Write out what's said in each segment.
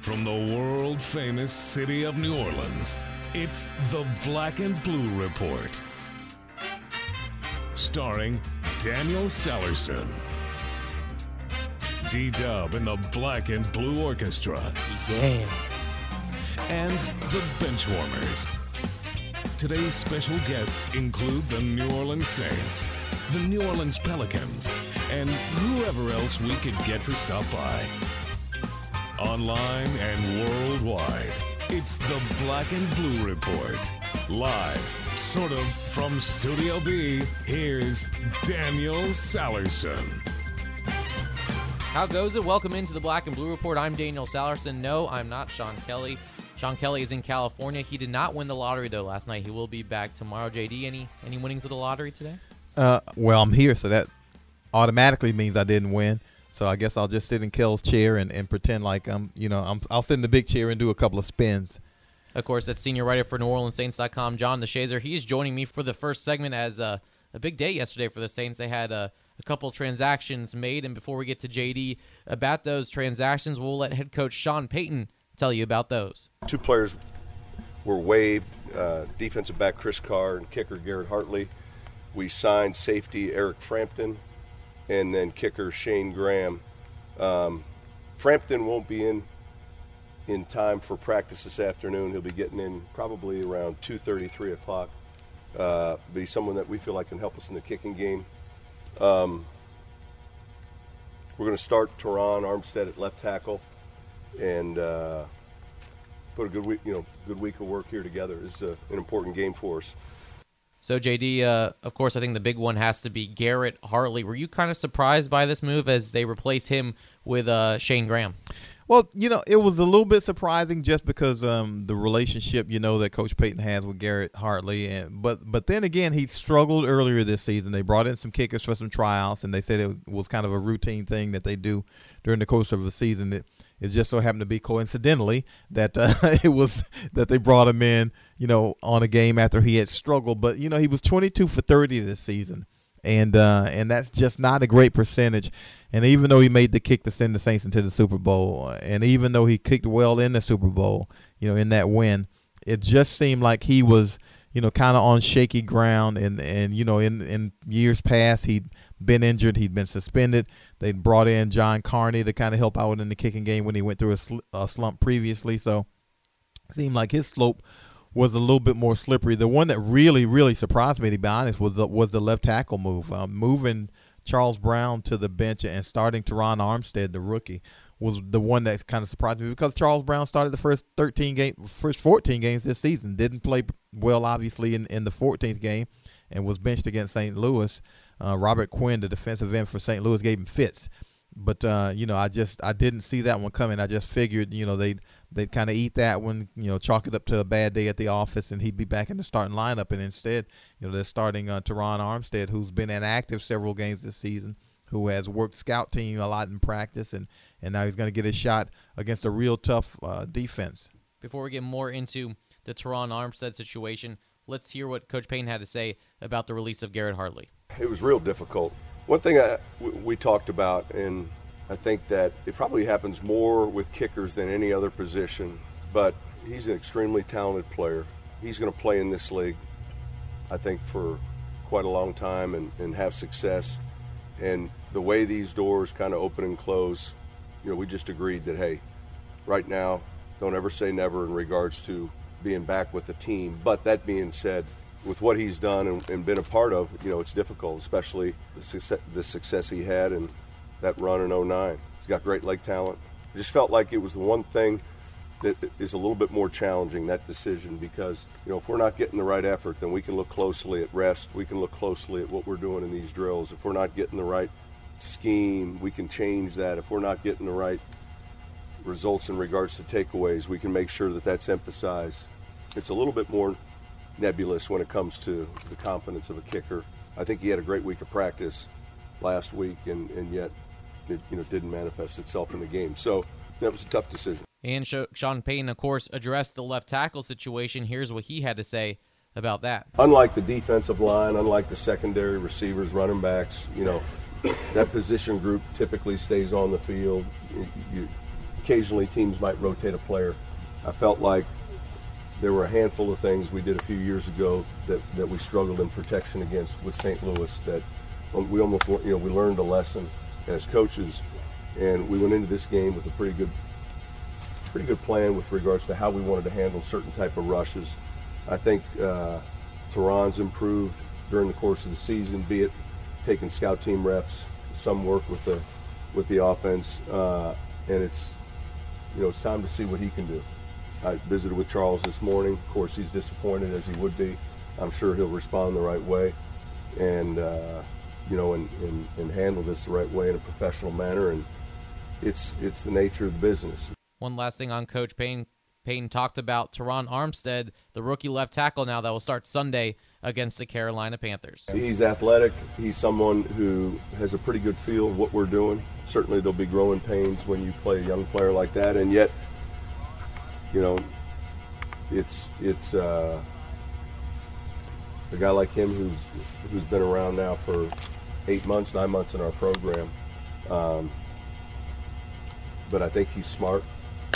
From the world famous city of New Orleans, it's the Black and Blue Report. Starring Daniel Sellerson. D Dub and the Black and Blue Orchestra. Yeah. And the Benchwarmers. Today's special guests include the New Orleans Saints, the New Orleans Pelicans, and whoever else we could get to stop by. Online and worldwide, it's the Black and Blue Report. Live, sort of, from Studio B, here's Daniel Sallerson. How goes it? Welcome into the Black and Blue Report. I'm Daniel Sallerson. No, I'm not Sean Kelly. Sean Kelly is in California. He did not win the lottery though last night. He will be back tomorrow. JD, any any winnings of the lottery today? Uh, well, I'm here, so that automatically means I didn't win. So I guess I'll just sit in Kel's chair and, and pretend like I'm, you know, I'm, I'll sit in the big chair and do a couple of spins. Of course, that's senior writer for NewOrleansSaints.com, John DeShazier. He's joining me for the first segment as a, a big day yesterday for the Saints. They had a, a couple transactions made, and before we get to JD about those transactions, we'll let head coach Sean Payton tell you about those. Two players were waived uh, defensive back Chris Carr and kicker Garrett Hartley. We signed safety Eric Frampton and then kicker Shane Graham. Um, Frampton won't be in in time for practice this afternoon. He'll be getting in probably around 2:30, 3 o'clock. Uh, be someone that we feel like can help us in the kicking game. Um, we're going to start Terron Armstead at left tackle, and uh, put a good week, you know, good week of work here together. It's uh, an important game for us. So JD, uh, of course, I think the big one has to be Garrett Hartley. Were you kind of surprised by this move as they replace him with uh, Shane Graham? Well, you know, it was a little bit surprising just because um, the relationship you know that Coach Payton has with Garrett Hartley, and but but then again, he struggled earlier this season. They brought in some kickers for some tryouts, and they said it was kind of a routine thing that they do during the course of the season. It, it just so happened to be coincidentally that uh, it was that they brought him in, you know, on a game after he had struggled. But you know, he was 22 for 30 this season, and uh, and that's just not a great percentage. And even though he made the kick to send the Saints into the Super Bowl, and even though he kicked well in the Super Bowl, you know, in that win, it just seemed like he was, you know, kind of on shaky ground. And and you know, in in years past, he'd been injured, he'd been suspended. They brought in John Carney to kind of help out in the kicking game when he went through a, sl- a slump previously. So it seemed like his slope was a little bit more slippery. The one that really, really surprised me, to be honest, was the, was the left tackle move. Um, moving Charles Brown to the bench and starting Terron Armstead, the rookie, was the one that kind of surprised me because Charles Brown started the first 13 game, first 14 games this season. Didn't play well, obviously, in, in the 14th game and was benched against St. Louis. Uh, Robert Quinn, the defensive end for St. Louis, gave him fits. But uh, you know, I just I didn't see that one coming. I just figured you know they they'd kind of eat that one, you know, chalk it up to a bad day at the office, and he'd be back in the starting lineup. And instead, you know, they're starting uh, Terron Armstead, who's been inactive several games this season, who has worked scout team a lot in practice, and and now he's going to get his shot against a real tough uh, defense. Before we get more into the Terron Armstead situation, let's hear what Coach Payne had to say about the release of Garrett Hartley. It was real difficult. One thing I, we talked about, and I think that it probably happens more with kickers than any other position, but he's an extremely talented player. He's going to play in this league, I think, for quite a long time and, and have success. And the way these doors kind of open and close, you know, we just agreed that, hey, right now, don't ever say never in regards to being back with the team. But that being said, with what he's done and, and, been a part of, you know, it's difficult, especially the success, the success he had in that run in 09. He's got great leg talent. I just felt like it was the one thing that is a little bit more challenging, that decision, because, you know, if we're not getting the right effort, then we can look closely at rest. We can look closely at what we're doing in these drills. If we're not getting the right scheme, we can change that. If we're not getting the right results in regards to takeaways, we can make sure that that's emphasized. It's a little bit more nebulous when it comes to the confidence of a kicker. I think he had a great week of practice last week, and, and yet it you know didn't manifest itself in the game. So that was a tough decision. And Sean Payton, of course, addressed the left tackle situation. Here's what he had to say about that. Unlike the defensive line, unlike the secondary receivers, running backs, you know, that position group typically stays on the field. You, you, occasionally teams might rotate a player. I felt like there were a handful of things we did a few years ago that, that we struggled in protection against with St. Louis that we almost you know we learned a lesson as coaches, and we went into this game with a pretty good pretty good plan with regards to how we wanted to handle certain type of rushes. I think uh, Terron's improved during the course of the season, be it taking scout team reps, some work with the with the offense, uh, and it's you know it's time to see what he can do. I visited with Charles this morning. Of course, he's disappointed as he would be. I'm sure he'll respond the right way, and uh, you know, and, and, and handle this the right way in a professional manner. And it's it's the nature of the business. One last thing on Coach Payton. Payton talked about Terron Armstead, the rookie left tackle now that will start Sunday against the Carolina Panthers. He's athletic. He's someone who has a pretty good feel of what we're doing. Certainly, there'll be growing pains when you play a young player like that, and yet, you know, it's it's uh, a guy like him who's who's been around now for eight months, nine months in our program. Um, but I think he's smart.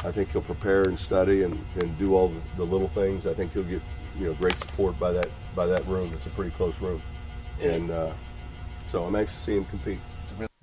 I think he'll prepare and study and, and do all the, the, little things. I think he'll get you know great support by that by that room. It's a pretty close room, and uh, so I'm anxious to see him compete.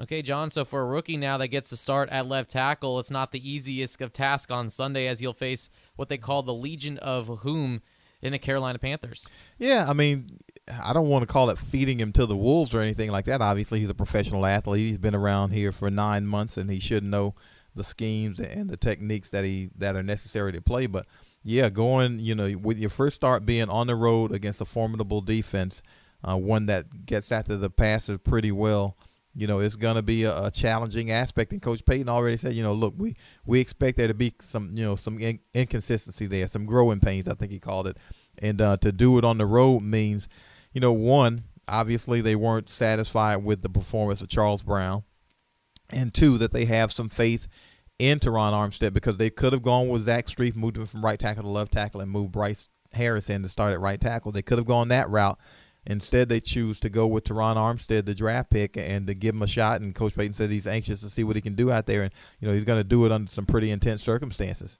Okay, John. So for a rookie now that gets to start at left tackle, it's not the easiest of task on Sunday as he'll face what they call the Legion of Whom in the Carolina Panthers. Yeah, I mean, I don't want to call it feeding him to the wolves or anything like that. Obviously, he's a professional athlete. He's been around here for nine months, and he should know the schemes and the techniques that he that are necessary to play. But yeah, going you know with your first start being on the road against a formidable defense, uh, one that gets after the passer pretty well. You know, it's going to be a, a, challenging aspect. And Coach Payton already said, you know, look, we we expect there to be some, you know, some in, inconsistency there, some growing pains. I think he called it, and uh, to do it on the road means you know, one, obviously they weren't satisfied with the performance of Charles Brown, and two, that they have some faith in Terron Armstead because they could have gone with Zach Strief, moved him from right tackle to left tackle, and moved Bryce Harris in to start at right tackle. They could have gone that route. Instead, they choose to go with Terron Armstead, the draft pick, and to give him a shot. And Coach Payton said he's anxious to see what he can do out there, and you know he's going to do it under some pretty intense circumstances.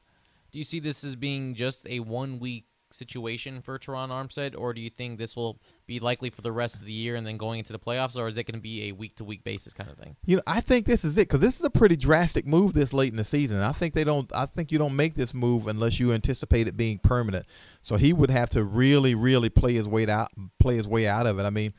Do you see this as being just a one week situation for Terron Armstead, or do you think this will be likely for the rest of the year and then going into the playoffs, or is it going to be a week to week basis kind of thing? You know, I think this is it because this is a pretty drastic move this late in the season. I think they don't. I think you don't make this move unless you anticipate it being permanent. So he would have to really, really play his way out, play his way out of it. I mean,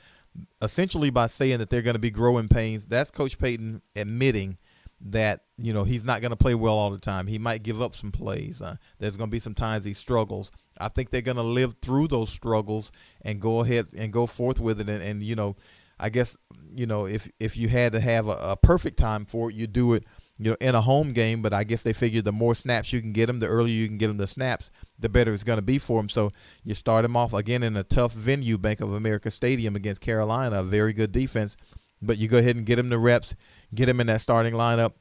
essentially by saying that they're going to be growing pains, that's Coach Payton admitting that you know he's not going to play well all the time. He might give up some plays. Uh, there's going to be some times he struggles. I think they're going to live through those struggles and go ahead and go forth with it. And, and you know, I guess you know if if you had to have a, a perfect time for it, you do it you know in a home game. But I guess they figured the more snaps you can get them, the earlier you can get them the snaps, the better it's going to be for them. So you start them off again in a tough venue, Bank of America Stadium against Carolina, a very good defense. But you go ahead and get them the reps get them in that starting lineup,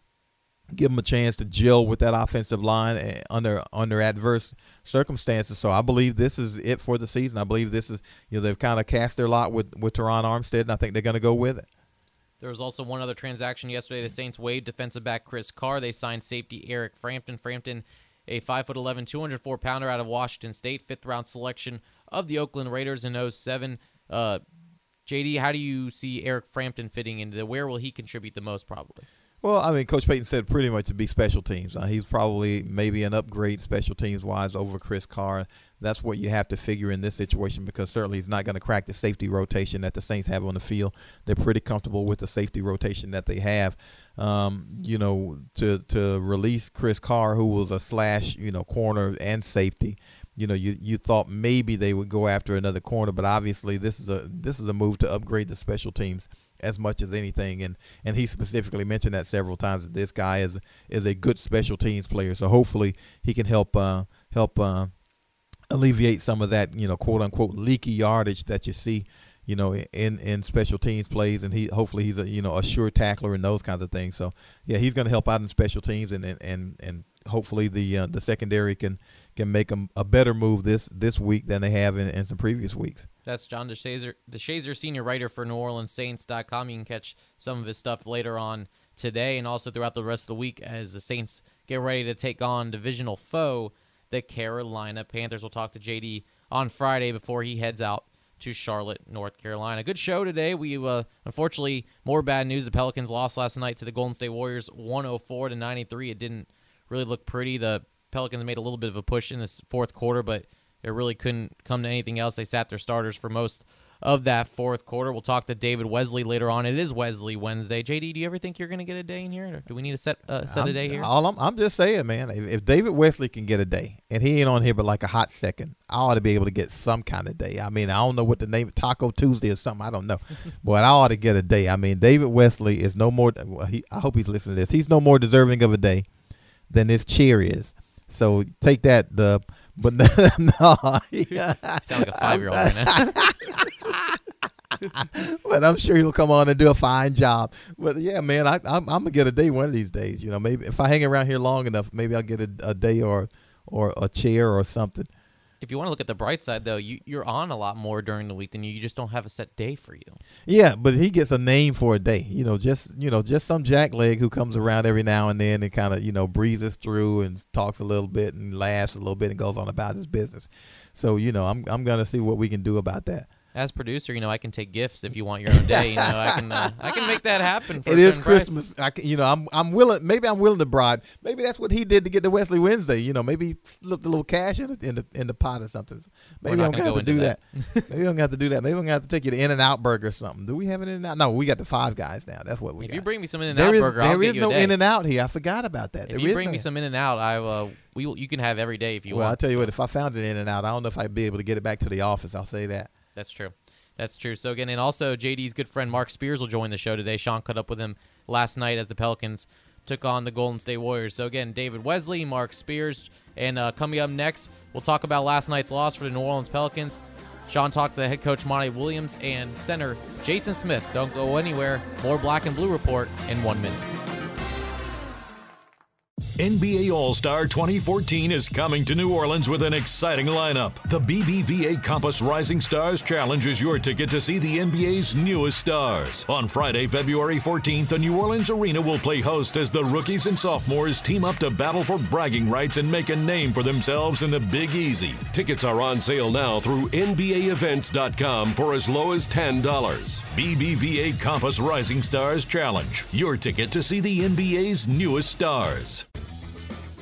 give him a chance to gel with that offensive line eh, under under adverse circumstances. So I believe this is it for the season. I believe this is you know they've kind of cast their lot with with Terron Armstead, and I think they're going to go with it. There was also one other transaction yesterday. The Saints waived defensive back Chris Carr. They signed safety Eric Frampton. Frampton, a 5'11", 204 pounder out of Washington State, fifth round selection of the Oakland Raiders in 07. Uh, JD, how do you see Eric Frampton fitting into the? where will he contribute the most probably? Well, I mean, Coach Payton said pretty much to be special teams. Uh, he's probably maybe an upgrade special teams wise over Chris Carr. That's what you have to figure in this situation because certainly he's not going to crack the safety rotation that the Saints have on the field. They're pretty comfortable with the safety rotation that they have. Um, you know, to to release Chris Carr, who was a slash, you know, corner and safety you know you you thought maybe they would go after another corner, but obviously this is a this is a move to upgrade the special teams as much as anything. And and he specifically mentioned that several times that this guy is is a good special teams player. So hopefully he can help uh, help uh, alleviate some of that you know quote unquote leaky yardage that you see you know in in special teams plays and he hopefully he's a you know a sure tackler and those kinds of things so yeah he's going to help out in special teams and and and, hopefully the uh, the secondary can can make a, a better move this this week than they have in, in some previous weeks. That's John DeShazier, DeShazier, senior writer for NewOrleansSaints.com. You can catch some of his stuff later on today and also throughout the rest of the week as the Saints get ready to take on divisional foe, the Carolina Panthers. We'll talk to JD on Friday before he heads out to Charlotte, North Carolina. Good show today. We uh, unfortunately more bad news. The Pelicans lost last night to the Golden State Warriors, 104 to 93. It didn't really look pretty. The Pelicans made a little bit of a push in this fourth quarter, but it really couldn't come to anything else. They sat their starters for most of that fourth quarter. We'll talk to David Wesley later on. It is Wesley Wednesday. JD, do you ever think you're going to get a day in here? Or do we need to set uh, set I'm, a day here? All I'm, I'm just saying, man. If, if David Wesley can get a day, and he ain't on here but like a hot second, I ought to be able to get some kind of day. I mean, I don't know what the name Taco Tuesday or something. I don't know, but I ought to get a day. I mean, David Wesley is no more. Well, he, I hope he's listening to this. He's no more deserving of a day than this chair is. So take that, Dub. But no, you sound like a five year old right now. but I'm sure he'll come on and do a fine job. But yeah, man, I, I'm, I'm gonna get a day one of these days. You know, maybe if I hang around here long enough, maybe I'll get a, a day or or a chair or something. If you want to look at the bright side, though, you, you're on a lot more during the week than you. You just don't have a set day for you. Yeah, but he gets a name for a day. You know, just you know, just some jackleg who comes around every now and then and kind of you know breezes through and talks a little bit and laughs a little bit and goes on about his business. So you know, I'm I'm gonna see what we can do about that as producer, you know, I can take gifts if you want your own day. You know, I can uh, I can make that happen. it is Christmas. I can, you know, I'm I'm willing. Maybe I'm willing to bribe. Maybe that's what he did to get the Wesley Wednesday. You know, maybe he slipped a little cash in the in the, in the pot or something. Maybe I'm gonna have to do that. that. maybe I'm gonna have to do that. Maybe I'm gonna have to take you to In and Out Burger or something. Do we have an In and Out? No, we got the Five Guys now. That's what we. If got. you bring me some In and Out Burger, there I'll is no In and Out here. I forgot about that. If there you bring no me some In and Out, I uh, we you can have every day if you well, want. Well, I tell you so. what, if I found an In and Out, I don't know if I'd be able to get it back to the office. I'll say that. That's true. That's true. So again, and also JD's good friend Mark Spears will join the show today. Sean caught up with him last night as the Pelicans took on the Golden State Warriors. So again, David Wesley, Mark Spears, and uh, coming up next, we'll talk about last night's loss for the New Orleans Pelicans. Sean talked to head coach Monty Williams and center Jason Smith. Don't go anywhere. More Black and Blue report in one minute. NBA All Star 2014 is coming to New Orleans with an exciting lineup. The BBVA Compass Rising Stars Challenge is your ticket to see the NBA's newest stars. On Friday, February 14th, the New Orleans Arena will play host as the rookies and sophomores team up to battle for bragging rights and make a name for themselves in the Big Easy. Tickets are on sale now through NBAEvents.com for as low as $10. BBVA Compass Rising Stars Challenge, your ticket to see the NBA's newest stars.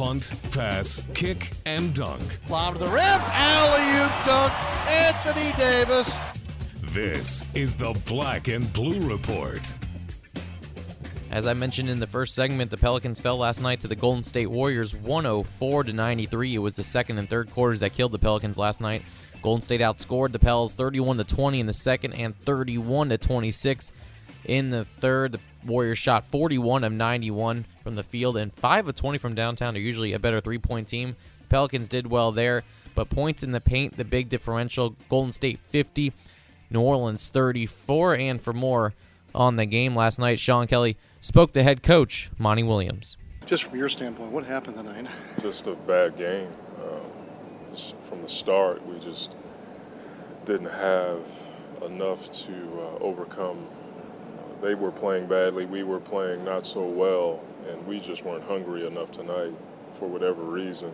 Punt, pass, kick, and dunk. Lob to the rim, alley oop dunk, Anthony Davis. This is the Black and Blue Report. As I mentioned in the first segment, the Pelicans fell last night to the Golden State Warriors 104 to 93. It was the second and third quarters that killed the Pelicans last night. Golden State outscored the Pels 31 to 20 in the second and 31 to 26 in the third. The Warriors shot 41 of 91 from the field and 5 of 20 from downtown. They're usually a better three point team. Pelicans did well there, but points in the paint, the big differential. Golden State 50, New Orleans 34. And for more on the game last night, Sean Kelly spoke to head coach Monty Williams. Just from your standpoint, what happened tonight? Just a bad game. Uh, from the start, we just didn't have enough to uh, overcome they were playing badly, we were playing not so well, and we just weren't hungry enough tonight for whatever reason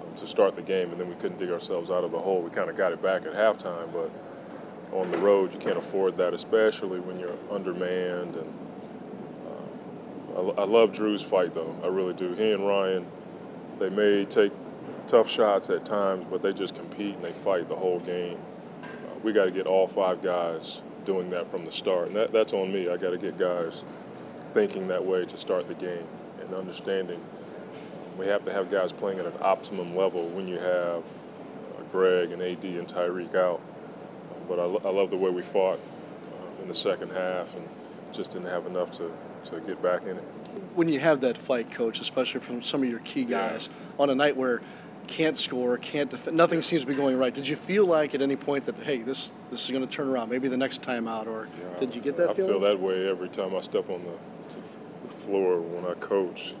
um, to start the game, and then we couldn't dig ourselves out of the hole. We kind of got it back at halftime, but on the road you can't afford that, especially when you're undermanned. And uh, I, I love Jrue's fight though, I really do. He and Ryan, they may take tough shots at times, but they just compete and they fight the whole game. Uh, we got to get all five guys doing that from the start. And that, that's on me. I got to get guys thinking that way to start the game and understanding. We have to have guys playing at an optimum level when you have uh, Greg and AD and Tyreke out. but I, I, love the way we fought uh, in the second half and just didn't have enough to, to get back in it. When you have that fight, coach, especially from some of your key guys, yeah. on a night where can't score, can't defend, nothing seems to be going right. Did you feel like at any point that hey, this this is going to turn around? Maybe the next time out, or yeah, did you get that? I feeling? feel that way every time I step on the, the floor when I coach.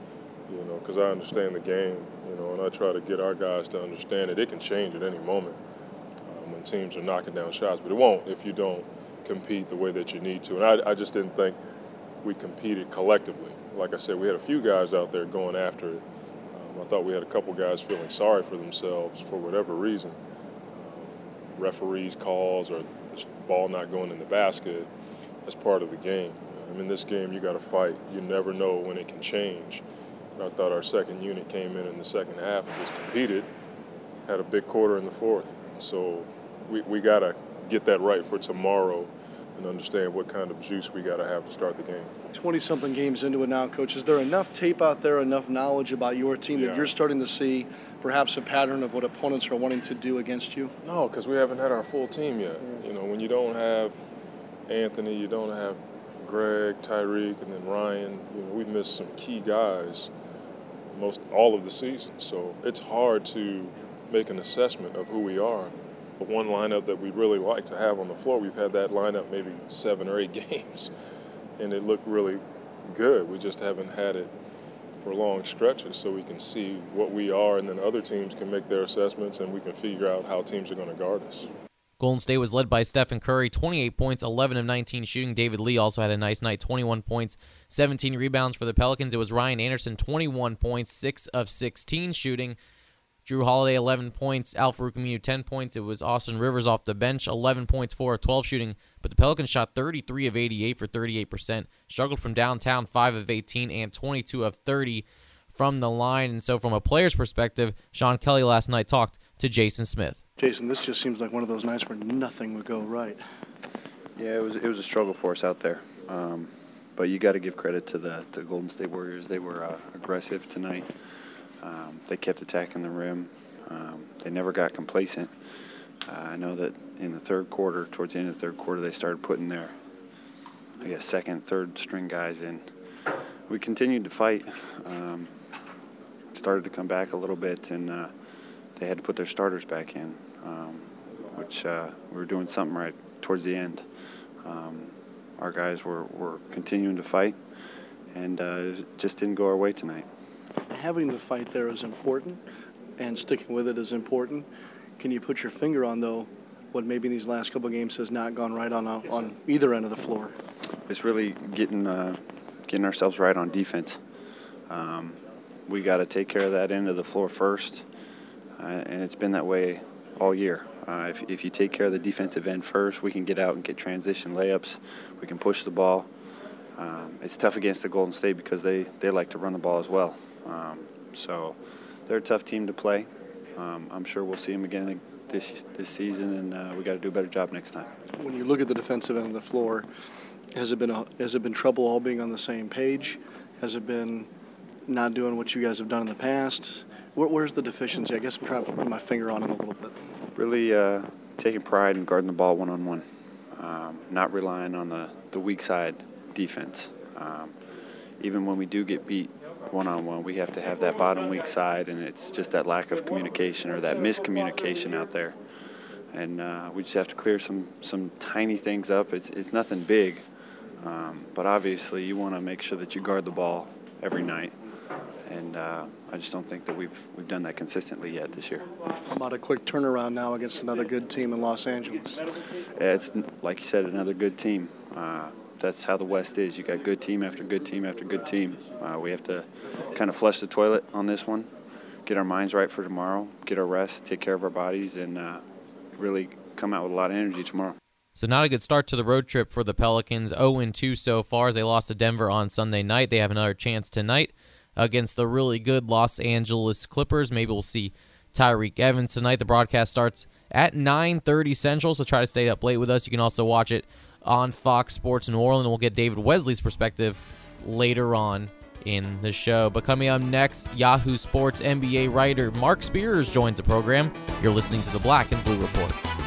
You know, because I understand the game. You know, and I try to get our guys to understand it. It can change at any moment um, when teams are knocking down shots, but it won't if you don't compete the way that you need to. And I, I just didn't think we competed collectively. Like I said, we had a few guys out there going after it I thought we had a couple guys feeling sorry for themselves for whatever reason. Um, referees' calls or the ball not going in the basket. That's part of the game. Um, in this game, you got to fight. You never know when it can change. I thought our second unit came in in the second half and just competed, had a big quarter in the fourth. So we, we got to get that right for tomorrow and understand what kind of juice we got to have to start the game. 20 something games into it now, coach. Is there enough tape out there, enough knowledge about your team yeah. that you're starting to see perhaps a pattern of what opponents are wanting to do against you? No, because we haven't had our full team yet. Yeah. You know, when you don't have Anthony, you don't have Greg, Tyreke, and then Ryan, you know, we've missed some key guys most all of the season. So it's hard to make an assessment of who we are the one lineup that we'd really like to have on the floor. We've had that lineup maybe seven or eight games, and it looked really good. We just haven't had it for long stretches so we can see what we are, and then other teams can make their assessments and we can figure out how teams are going to guard us. Golden State was led by Stephen Curry, 28 points, 11 of 19 shooting. David Lee also had a nice night, 21 points, 17 rebounds for the Pelicans. It was Ryan Anderson, 21 points, 6 of 16 shooting. Jrue Holiday, 11 points. Al-Farouq Aminu, 10 points. It was Austin Rivers off the bench, 11 points, 4 of 12 shooting. But the Pelicans shot 33 of 88 for 38%. Struggled from downtown, 5 of 18, and 22 of 30 from the line. And so, from a player's perspective, Sean Kelly last night talked to Jason Smith. Jason, this just seems like one of those nights where nothing would go right. Yeah, it was it was a struggle for us out there. Um, but you got to give credit to the, the Golden State Warriors. They were uh, aggressive tonight. Um, they kept attacking the rim. Um, they never got complacent. Uh, I know that in the third quarter, towards the end of the third quarter, they started putting their, I guess, second, third string guys in. We continued to fight. Um, started to come back a little bit, and uh, they had to put their starters back in, um, which uh, we were doing something right towards the end. Um, our guys were, were continuing to fight, and uh, it just didn't go our way tonight having the fight there is important, and sticking with it is important. Can you put your finger on though what maybe these last couple games has not gone right on a, on either end of the floor? It's really getting uh, getting ourselves right on defense. Um, we got to take care of that end of the floor first, uh, and it's been that way all year. Uh, if, if you take care of the defensive end first, we can get out and get transition layups. We can push the ball. Um, it's tough against the Golden State because they, they like to run the ball as well. Um, so they're a tough team to play. Um, I'm sure we'll see them again this this season, and uh, we got to do a better job next time. When you look at the defensive end of the floor, has it been a, has it been trouble all being on the same page? Has it been not doing what you guys have done in the past? Where, where's the deficiency? I guess I'm trying to put my finger on it a little bit. Really uh, taking pride in guarding the ball one on one, not relying on the, the weak side defense. Um, even when we do get beat one on one. We have to have that bottom weak side, and it's just that lack of communication or that miscommunication out there. And uh, we just have to clear some some tiny things up. It's it's nothing big, um, but obviously you want to make sure that you guard the ball every night. And uh, I just don't think that we've we've done that consistently yet this year. How about a quick turnaround now against another good team in Los Angeles? Yeah, it's like you said, another good team. Uh, that's how the West is. You got good team after good team after good team. Uh, we have to kind of flush the toilet on this one, get our minds right for tomorrow, get our rest, take care of our bodies, and uh, really come out with a lot of energy tomorrow. So not a good start to the road trip for the Pelicans. 0-2 so far as they lost to Denver on Sunday night. They have another chance tonight against the really good Los Angeles Clippers. Maybe we'll see Tyreke Evans tonight. The broadcast starts at 9:30 Central, so try to stay up late with us. You can also watch it on Fox Sports New Orleans. We'll get David Wesley's perspective later on in the show. But coming up next, Yahoo Sports NBA writer Mark Spears joins the program. You're listening to the Black and Blue Report.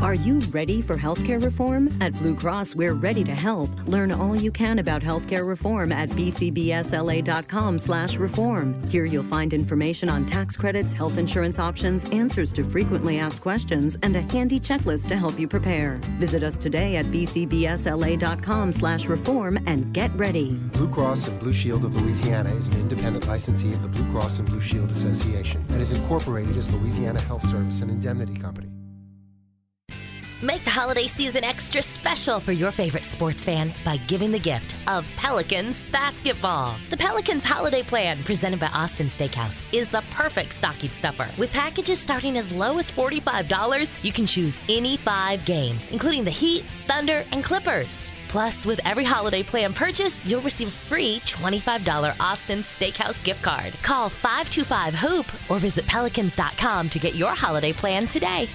Are you ready for healthcare reform? At Blue Cross, we're ready to help. Learn all you can about healthcare reform at bcbsla.com/reform. Here you'll find information on tax credits, health insurance options, answers to frequently asked questions, and a handy checklist to help you prepare. Visit us today at bcbsla.com/reform and get ready. Blue Cross and Blue Shield of Louisiana is an independent licensee of the Blue Cross and Blue Shield Association and is incorporated as Louisiana Health Service and Indemnity Company. Make the holiday season extra special for your favorite sports fan by giving the gift of Pelicans basketball. The Pelicans holiday plan, presented by Austin Steakhouse, is the perfect stocking stuffer. With packages starting as low as $45, you can choose any five games, including the Heat, Thunder, and Clippers. Plus, with every holiday plan purchase, you'll receive a free $25 Austin Steakhouse gift card. Call 525 Hoop or visit pelicans.com to get your holiday plan today.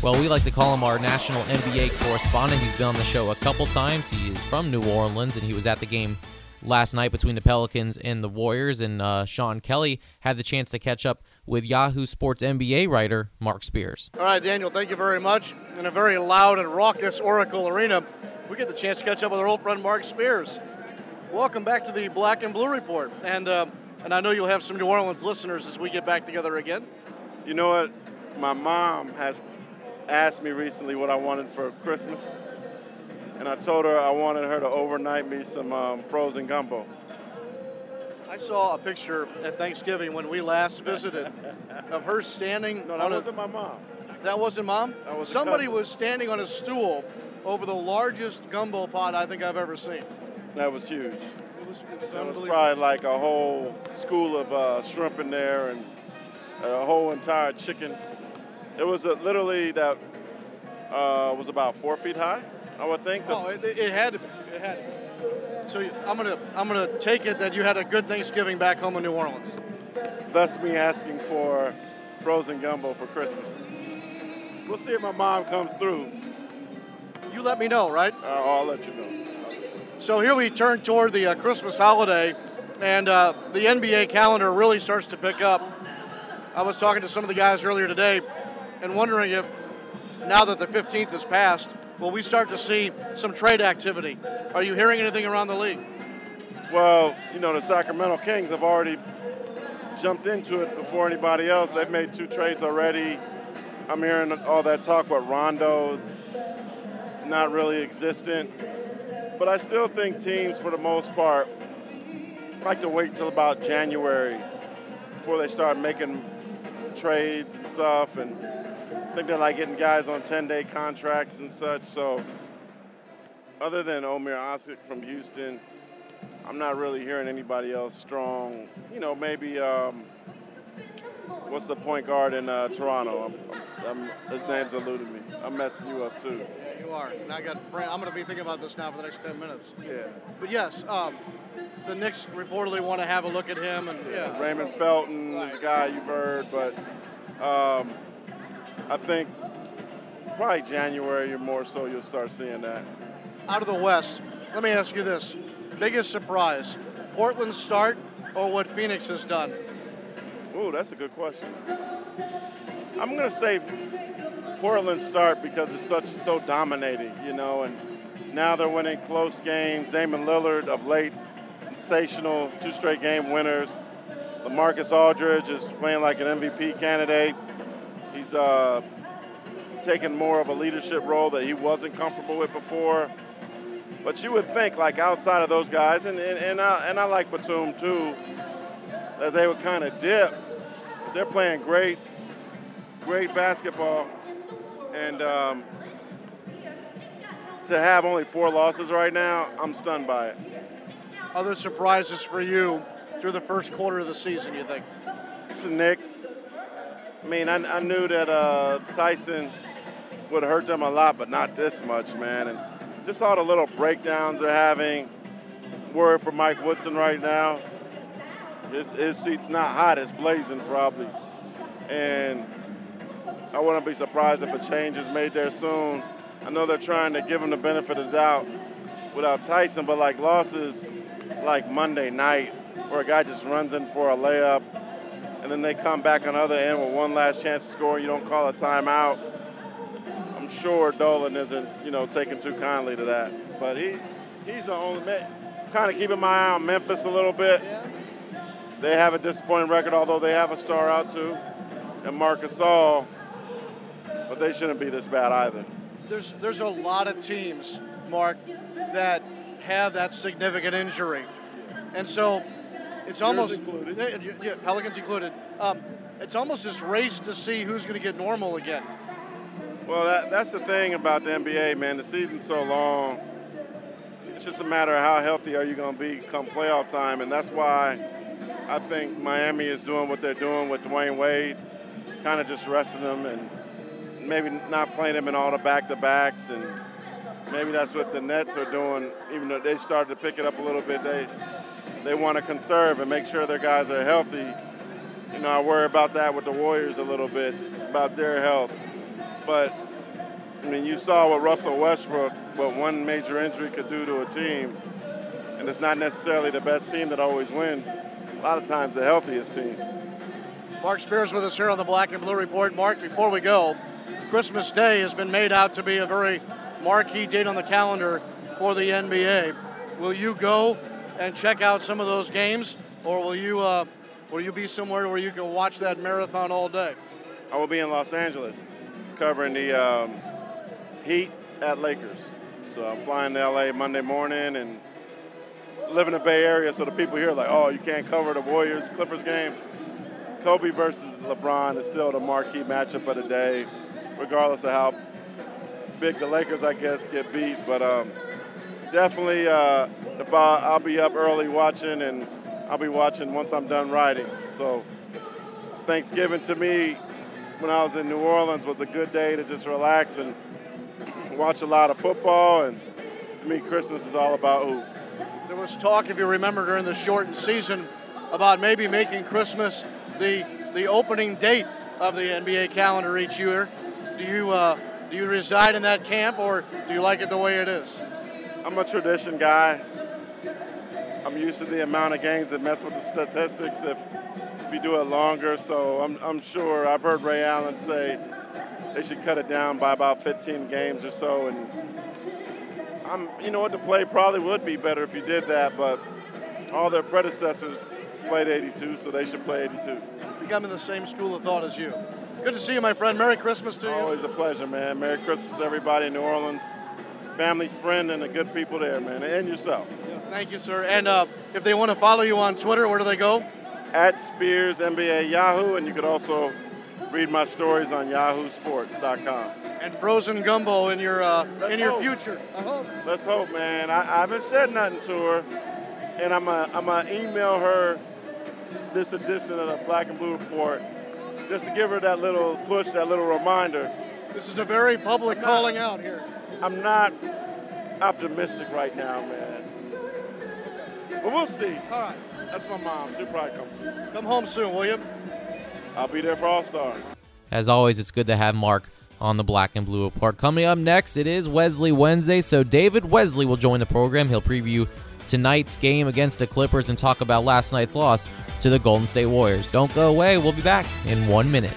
Well, we like to call him our national NBA correspondent. He's been on the show a couple times. He is from New Orleans, and he was at the game last night between the Pelicans and the Warriors. And uh, Sean Kelly had the chance to catch up with Yahoo Sports NBA writer Mark Spears. All right, Daniel, thank you very much. In a very loud and raucous Oracle Arena, we get the chance to catch up with our old friend Mark Spears. Welcome back to the Black and Blue Report. And, uh, and I know you'll have some New Orleans listeners as we get back together again. You know what? My mom has asked me recently what I wanted for Christmas, and I told her I wanted her to overnight me some um, frozen gumbo. I saw a picture at Thanksgiving when we last visited of her standing. No, that on wasn't a, my mom. That wasn't mom. That was Somebody was standing on a stool over the largest gumbo pot I think I've ever seen. That was huge. It was, it was was probably like a whole school of uh, shrimp in there and a whole entire chicken. It was a, literally that uh, was about four feet high, I would think. Oh, it, it had to be. It had to be. So I'm gonna I'm gonna take it that you had a good Thanksgiving back home in New Orleans. Thus me asking for frozen gumbo for Christmas. We'll see if my mom comes through. You let me know, right? Uh, I'll let you know. So here we turn toward the uh, Christmas holiday, and uh, the NBA calendar really starts to pick up. I was talking to some of the guys earlier today, and wondering if now that the 15th has passed, will we start to see some trade activity? Are you hearing anything around the league? Well, you know, the Sacramento Kings have already jumped into it before anybody else. They've made two trades already. I'm hearing all that talk about Rondo. It's not really existent. But I still think teams, for the most part, like to wait till about January before they start making trades and stuff. And think they're like getting guys on 10-day contracts and such. So other than Omer Asik from Houston, I'm not really hearing anybody else strong. You know, maybe um, what's the point guard in uh, Toronto? I'm, I'm, his name's eluding me. I'm messing you up too. Yeah, you are. And I got. Brand- I'm going to be thinking about this now for the next 10 minutes. Yeah. But yes, um, the Knicks reportedly want to have a look at him, and yeah, Raymond Felton is a guy you've heard, but um, I think probably January or more so you'll start seeing that. out of the West, let me ask you this: biggest surprise, Portland's start or what Phoenix has done? Ooh, that's a good question. I'm gonna say Portland start because it's such so dominating, you know, and now they're winning close games. Damian Lillard of late, sensational, two straight game winners. LaMarcus Aldridge is playing like an MVP candidate. He's uh, taken more of a leadership role that he wasn't comfortable with before. But you would think, like outside of those guys, and and, and, I, and I like Batum too, that they would kind of dip. But they're playing great, great basketball, and um, to have only four losses right now, I'm stunned by it. Other surprises for you through the first quarter of the season? You think? It's the Knicks. I mean, I, I knew that uh, Tyson would hurt them a lot, but not this much, man. And just all the little breakdowns they're having. Worried for Mike Woodson right now. His, his seat's not hot, it's blazing probably. And I wouldn't be surprised if a change is made there soon. I know they're trying to give him the benefit of the doubt without Tyson, but like losses like Monday night, where a guy just runs in for a layup, and then they come back on the other end with one last chance to score. You don't call a timeout. I'm sure Dolan isn't, you know, taking too kindly to that. But he, he's the only man. Kind of keeping my eye on Memphis a little bit. They have a disappointing record, although they have a star out too, and Marc All. But they shouldn't be this bad either. There's there's a lot of teams, Mark, that have that significant injury, and so it's almost included. Yeah, yeah, Pelicans included. Um, it's almost this race to see who's going to get normal again. Well, that, that's the thing about the NBA, man. The season's so long. It's just a matter of how healthy are you going to be come playoff time, and that's why I think Miami is doing what they're doing with Dwyane Wade, kind of just resting him and maybe not playing him in all the back-to-backs, and maybe that's what the Nets are doing. Even though they started to pick it up a little bit, they they want to conserve and make sure their guys are healthy. You know, I worry about that with the Warriors a little bit about their health, but I mean, you saw what Russell Westbrook, what one major injury could do to a team, and it's not necessarily the best team that always wins. It's a lot of times the healthiest team. Mark Spears with us here on the Black and Blue Report. Mark, before we go, Christmas Day has been made out to be a very marquee date on the calendar for the NBA. Will you go and check out some of those games, or will you uh, will you be somewhere where you can watch that marathon all day? I will be in Los Angeles covering the um, Heat at Lakers. So I'm flying to LA Monday morning and live in the Bay Area, so the people here are like, oh, you can't cover the Warriors Clippers game. Kobe versus LeBron is still the marquee matchup of the day, regardless of how big the Lakers, I guess, get beat. But um, definitely, uh, if I, I'll be up early watching, and I'll be watching once I'm done writing. So Thanksgiving to me, when I was in New Orleans, was a good day to just relax and watch a lot of football. And to me, Christmas is all about hoop. There was talk, if you remember, during the shortened season about maybe making Christmas the the opening date of the NBA calendar each year. Do you uh, do you reside in that camp, or do you like it the way it is? I'm a tradition guy. I'm used to the amount of games that mess with the statistics if, if you do it longer. So I'm, I'm sure I've heard Ray Allen say they should cut it down by about 15 games or so. And I'm, you know what, the play probably would be better if you did that, but all their predecessors played 82, so they should play 82. I'm in the same school of thought as you. Good to see you, my friend. Merry Christmas to you. Always a pleasure, man. Merry Christmas, everybody in New Orleans. Family, friend, and the good people there, man, and yourself. Thank you, sir. And uh, if they want to follow you on Twitter, where do they go? At Spears NBA Yahoo, and you could also read my stories on YahooSports.com. And frozen gumbo in your uh, in your hope. future. I hope. Let's hope, man. I, I haven't said nothing to her, and I'm gonna I'm gonna email her this edition of the Black and Blue Report just to give her that little push, that little reminder. This is a very public calling out here. I'm not optimistic right now, man. But we'll see. All right. That's my mom. She'll probably come. Come home soon, will you? I'll be there for All Star. As always, it's good to have Mark on the Black and Blue Report. Coming up next, it is Wesley Wednesday, so David Wesley will join the program. He'll preview tonight's game against the Clippers and talk about last night's loss to the Golden State Warriors. Don't go away. We'll be back in one minute.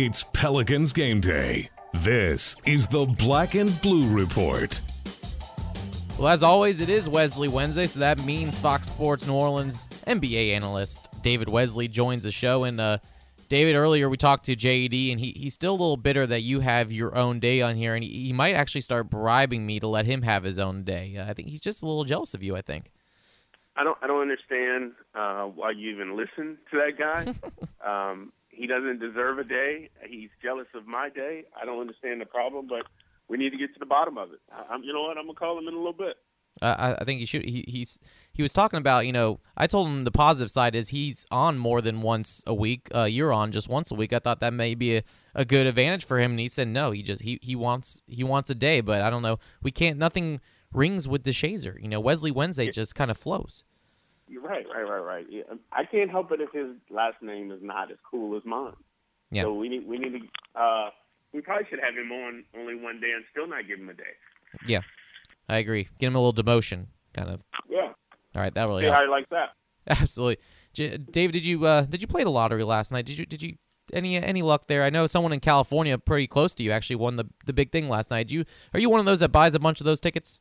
It's Pelicans game day. This is the Black and Blue Report. Well, as always, it is Wesley Wednesday, so that means Fox Sports New Orleans NBA analyst David Wesley joins the show. And uh, David, earlier we talked to JD, and he, he's still a little bitter that you have your own day on here, and he, he might actually start bribing me to let him have his own day. Uh, I think he's just a little jealous of you. I think. I don't. I don't understand uh, why you even listen to that guy. um, he doesn't deserve a day. He's jealous of my day. I don't understand the problem, but we need to get to the bottom of it. I, I'm, you know what? I'm gonna call him in a little bit. Uh, I, I think he should. He, he's he was talking about. You know, I told him the positive side is he's on more than once a week. Uh, you're on just once a week. I thought that may be a, a good advantage for him, and he said no. He just he he wants he wants a day, but I don't know. We can't. Nothing rings with DeShazier. You know, Wesley Wednesday yeah. just kind of flows. You're right, right, right, right. Yeah. I can't help it if his last name is not as cool as mine. Yeah. So we need we need to. Uh, we probably should have him on only one day and still not give him a day. Yeah, I agree. Get him a little demotion, kind of. Yeah. All right, that really. See helped. how you like that? Absolutely, J- Dave. Did you uh, did you play the lottery last night? Did you did you any any luck there? I know someone in California, pretty close to you, actually won the the big thing last night. you are you one of those that buys a bunch of those tickets?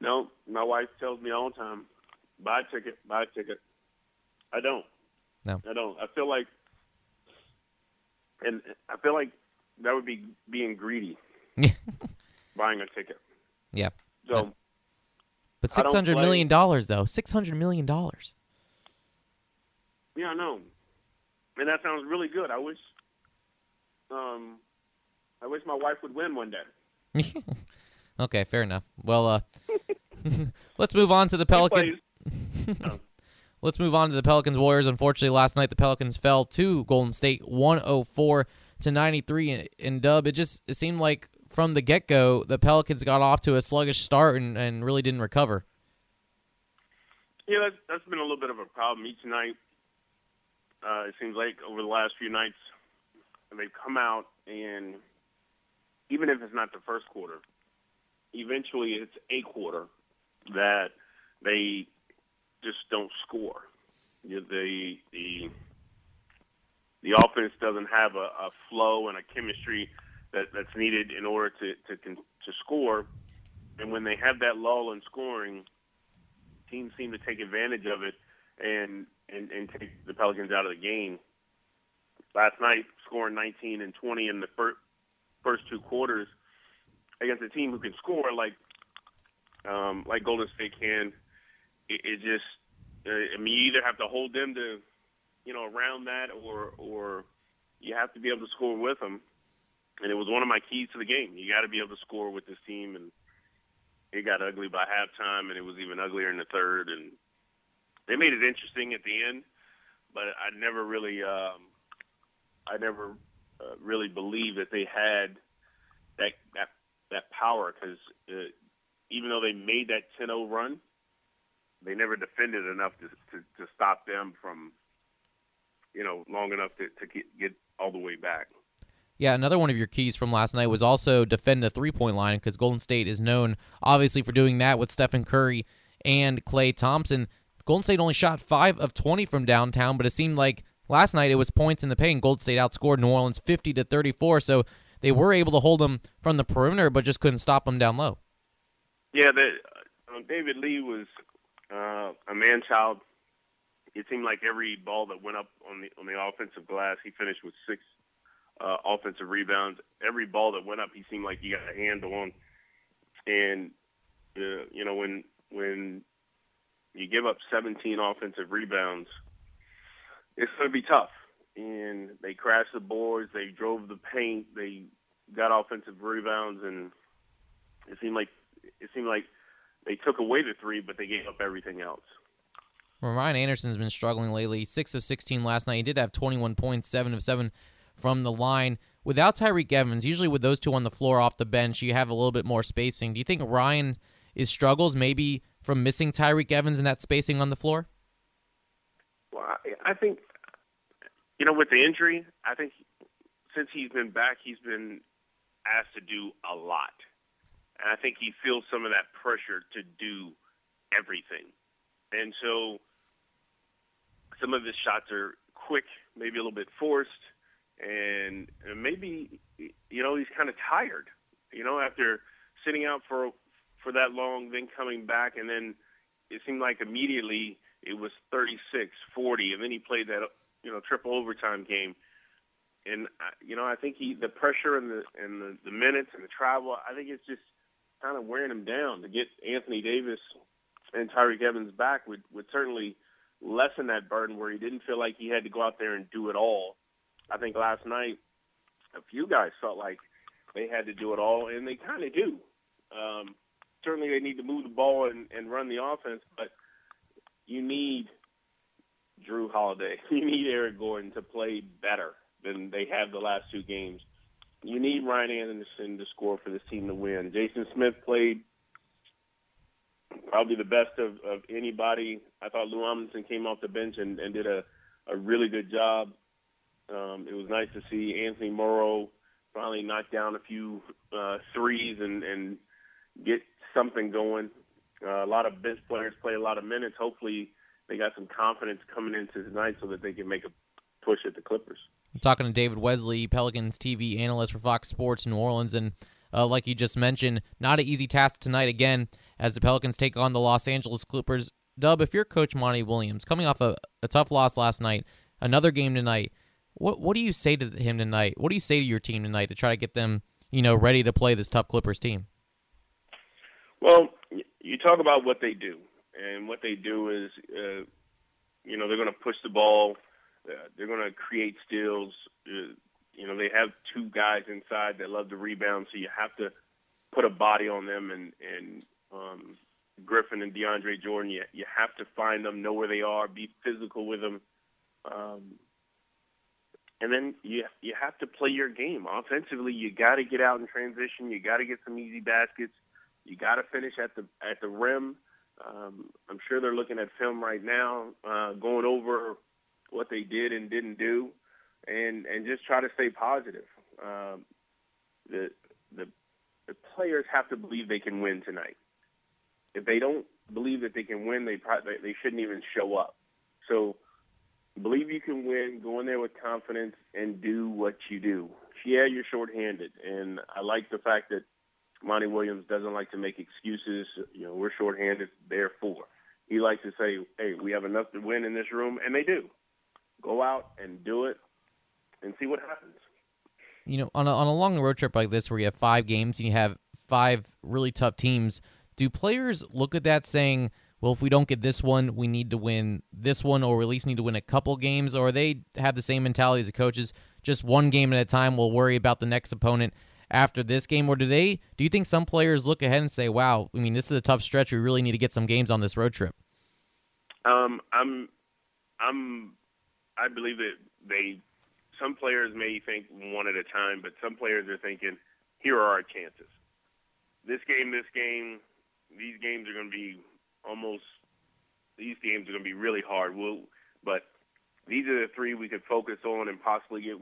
No, my wife tells me all the time, buy a ticket, buy a ticket. I don't. No. I don't. I feel like, and I feel like that would be being greedy. buying a ticket. Yeah. So. But six hundred million dollars, though. Six hundred million dollars. Yeah, I know, and that sounds really good. I wish, um, I wish my wife would win one day. okay, fair enough. Well, uh, let's move on to the Let's move on to the Pelicans Warriors. Unfortunately, last night the Pelicans fell to Golden State 104 to 93 in dub. It just it seemed like from the get go the Pelicans got off to a sluggish start and, and really didn't recover. Yeah, that's, that's been a little bit of a problem each night. Uh, it seems like over the last few nights, they've come out and even if it's not the first quarter, eventually it's a quarter that they just don't score. You know, the the the offense doesn't have a, a flow and a chemistry that, that's needed in order to to to score. And when they have that lull in scoring, teams seem to take advantage of it and and, and take the Pelicans out of the game. Last night, scoring 19 and 20 in the first first two quarters against a team who can score like um, like Golden State can. It, it just uh, I mean, you either have to hold them to you know around that, or or you have to be able to score with them. And it was one of my keys to the game. You got to be able to score with this team, and it got ugly by halftime, and it was even uglier in the third. And they made it interesting at the end, but I never really, um, I never uh, really believed that they had that that that power because uh, even though they made that 10-0 run, they never defended enough to, to, to stop them from, you know, long enough to, to get, get all the way back. Yeah, another one of your keys from last night was also defend the three point line because Golden State is known, obviously, for doing that with Stephen Curry and Klay Thompson. Golden State only shot 5 of 20 from downtown, but it seemed like last night it was points in the paint. Golden State outscored New Orleans 50 to 34, so they were able to hold them from the perimeter, but just couldn't stop them down low. Yeah, the, uh, David Lee was uh, a man child. It seemed like every ball that went up on the on the offensive glass, he finished with six uh, offensive rebounds. Every ball that went up, he seemed like he got a handle on. And uh, you know when when you give up 17 offensive rebounds, it's going to be tough. And they crashed the boards, they drove the paint, they got offensive rebounds, and it seemed like it seemed like they took away the three, but they gave up everything else. Well, Ryan Anderson's been struggling lately. Six of 16 last night. He did have 21 points, seven of seven from the line. Without Tyreke Evans, usually with those two on the floor off the bench, you have a little bit more spacing. Do you think Ryan is struggles maybe from missing Tyreke Evans and that spacing on the floor? Well, I, I think you know with the injury, I think since he's been back, he's been asked to do a lot, and I think he feels some of that pressure to do everything, and so some of his shots are quick, maybe a little bit forced, and maybe you know he's kind of tired. You know, after sitting out for for that long, then coming back, and then it seemed like immediately it was 36, 40, and then he played that you know triple overtime game. And uh, you know, I think he the pressure and the and the, the minutes and the travel, I think it's just kind of wearing him down. To get Anthony Davis and Tyreke Evans back would would certainly lessen that burden where he didn't feel like he had to go out there and do it all. I think last night a few guys felt like they had to do it all, and they kind of do. Um, certainly, they need to move the ball and, and run the offense, but you need Jrue Holiday, you need Eric Gordon to play better than they have the last two games. You need Ryan Anderson to score for this team to win. Jason Smith played probably the best of, of anybody. I thought Lou Amundson came off the bench and, and did a, a really good job. Um, it was nice to see Anthony Morrow finally knock down a few uh, threes and, and get something going. Uh, a lot of bench players play a lot of minutes. Hopefully, they got some confidence coming into tonight so that they can make a push at the Clippers. I'm talking to David Wesley, Pelicans TV analyst for Fox Sports New Orleans, and uh, like you just mentioned, not an easy task tonight again as the Pelicans take on the Los Angeles Clippers. Dub, if you're Coach Monty Williams, coming off a, a tough loss last night, another game tonight, what what do you say to him tonight? What do you say to your team tonight to try to get them, you know, ready to play this tough Clippers team? Well, you talk about what they do, and what they do is, uh, you know, they're going to push the ball, uh, they're going to create steals. Uh, you know, they have two guys inside that love to rebound, so you have to put a body on them, and and um, Griffin and DeAndre Jordan, you you have to find them, know where they are, be physical with them. Um, and then you you have to play your game offensively. You got to get out in transition. You got to get some easy baskets. You got to finish at the at the rim. Um, I'm sure they're looking at film right now, uh, going over what they did and didn't do, and and just try to stay positive. Um, the the the players have to believe they can win tonight. If they don't believe that they can win, they probably they shouldn't even show up. So believe you can win, go in there with confidence, and do what you do. Yeah, you're shorthanded, and I like the fact that Monty Williams doesn't like to make excuses. You know, we're shorthanded, therefore. He likes to say, hey, we have enough to win in this room, and they do. Go out and do it and see what happens. You know, on a, on a long road trip like this where you have five games and you have five really tough teams, do players look at that saying, well, if we don't get this one, we need to win this one, or at least need to win a couple games, or they have the same mentality as the coaches, just one game at a time. We'll worry about the next opponent after this game, or do they? Do you think some players look ahead and say, "Wow, I mean, this is a tough stretch. We really need to get some games on this road trip." Um, I'm, I'm, I believe that they, some players may think one at a time, but some players are thinking, "Here are our chances. This game, this game, these games are going to be almost. These games are going to be really hard. We'll, but these are the three we could focus on and possibly get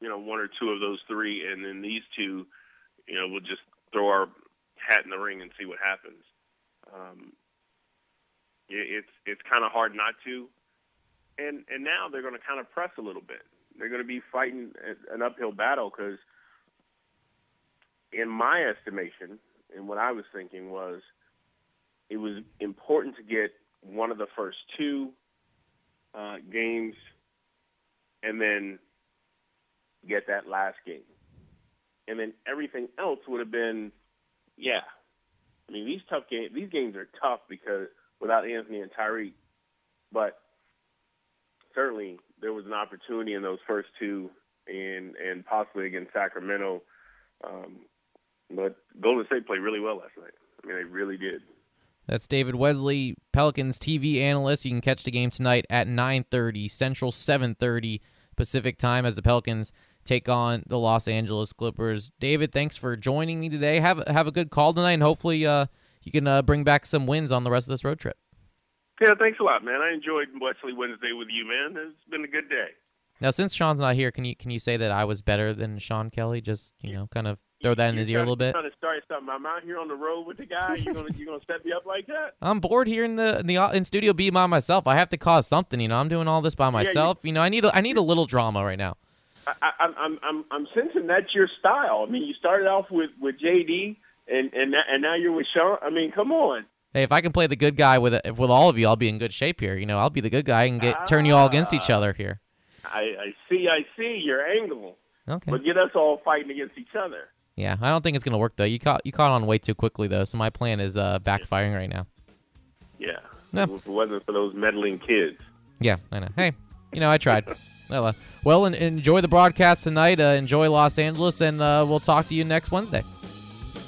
you know, one or two of those three, and then these two, you know, we'll just throw our hat in the ring and see what happens. Um, it's it's kind of hard not to, and and now they're going to kind of press a little bit. They're going to be fighting an uphill battle because, in my estimation, and what I was thinking was, it was important to get one of the first two uh, games, and then get that last game. And then everything else would have been, yeah. I mean, these tough games, these games are tough because without Anthony and Tyreke, but certainly there was an opportunity in those first two, and and possibly against Sacramento. Um, but Golden State played really well last night. I mean, they really did. That's David Wesley, Pelicans TV analyst. You can catch the game tonight at 9:30 Central, 7:30 Pacific time as the Pelicans take on the Los Angeles Clippers. David, thanks for joining me today. Have have a good call tonight, and hopefully uh, you can uh, bring back some wins on the rest of this road trip. Yeah, thanks a lot, man. I enjoyed Wesley Wednesday with you, man. It's been a good day. Now, since Sean's not here, can you can you say that I was better than Sean Kelly? Just you know, kind of throw that in his ear a little bit. Trying to start something. I'm out here on the road with the guy. You're gonna you gonna set me up like that? I'm bored here in the in the in Studio B by myself. I have to cause something. You know, I'm doing all this by myself. Yeah, you, you know, I need a, I need a little drama right now. I, I'm I'm I'm I'm sensing that's your style. I mean, you started off with with JD, and and and now you're with Sean. I mean, come on. Hey, if I can play the good guy with with all of you, I'll be in good shape here. You know, I'll be the good guy and get turn you all against each other here. I, I see, I see your angle. Okay. But get us all fighting against each other. Yeah, I don't think it's gonna work though. You caught you caught on way too quickly though, so my plan is uh, backfiring right now. Yeah. No. If it wasn't for those meddling kids. Yeah, I know. Hey, you know I tried. well, uh, well, and, enjoy the broadcast tonight. Uh, enjoy Los Angeles, and uh, we'll talk to you next Wednesday.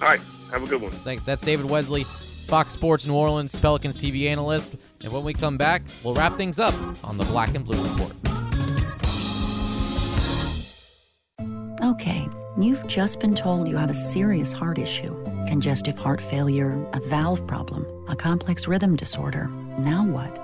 All right. Have a good one. Thanks. That's David Wesley, Fox Sports New Orleans Pelicans TV analyst. And when we come back, we'll wrap things up on the Black and Blue Report. Okay, you've just been told you have a serious heart issue congestive heart failure, a valve problem, a complex rhythm disorder. Now what?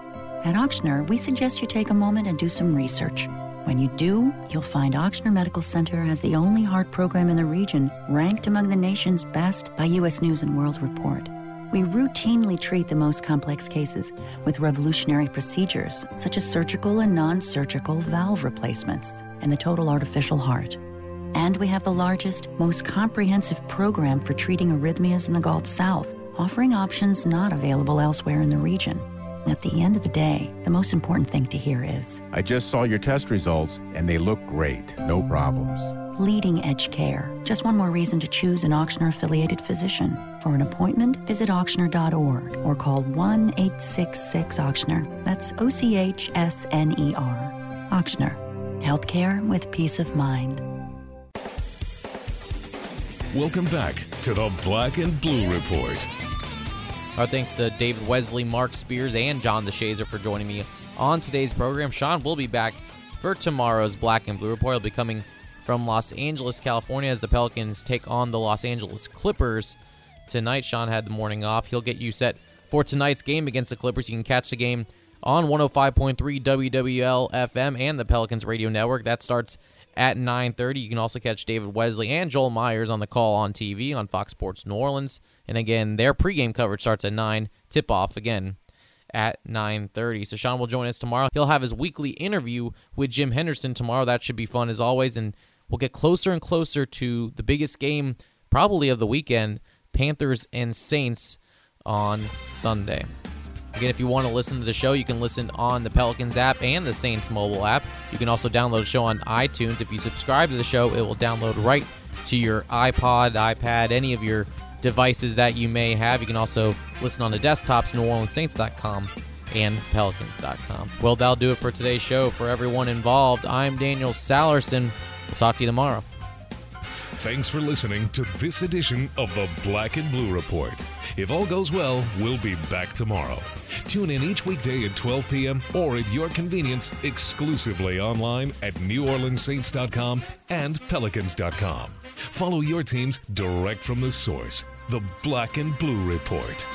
At Ochsner, we suggest you take a moment and do some research. When you do, you'll find Ochsner Medical Center has the only heart program in the region ranked among the nation's best by U.S. News and World Report. We routinely treat the most complex cases with revolutionary procedures such as surgical and non surgical valve replacements and the total artificial heart. And we have the largest, most comprehensive program for treating arrhythmias in the Gulf South, offering options not available elsewhere in the region. At the end of the day, the most important thing to hear is I just saw your test results and they look great. No problems. Leading edge care. Just one more reason to choose an Ochsner affiliated physician. For an appointment, visit Ochsner.org or call 1 866 Ochsner. That's O C H S N E R. Ochsner. Healthcare with peace of mind. Welcome back to the Black and Blue Report. Our thanks to David Wesley, Marc Spears, and John DeShazier for joining me on today's program. Sean will be back for tomorrow's Black and Blue Report. He'll be coming from Los Angeles, California, as the Pelicans take on the Los Angeles Clippers tonight. Sean had the morning off. He'll get you set for tonight's game against the Clippers. You can catch the game on 105.3 WWL FM and the Pelicans Radio Network. That starts at 9:30. You can also catch David Wesley and Joel Meyers on the call on TV on Fox Sports New Orleans. And again, their pregame coverage starts at 9. Tip off again at 9:30. So Sean will join us tomorrow. He'll have his weekly interview with Jim Henderson tomorrow. That should be fun as always and we'll get closer and closer to the biggest game probably of the weekend, Panthers and Saints on Sunday. Again, if you want to listen to the show, you can listen on the Pelicans app and the Saints mobile app. You can also download the show on iTunes. If you subscribe to the show, it will download right to your iPod, iPad, any of your devices that you may have. You can also listen on the desktops, NewOrleansSaints.com and Pelicans.com. Well, that'll do it for today's show. For everyone involved, I'm Daniel Sallerson. We'll talk to you tomorrow. Thanks for listening to this edition of the Black and Blue Report. If all goes well, we'll be back tomorrow. Tune in each weekday at 12 p.m. or at your convenience exclusively online at NewOrleansSaints.com and Pelicans.com. Follow your teams direct from the source, the Black and Blue Report.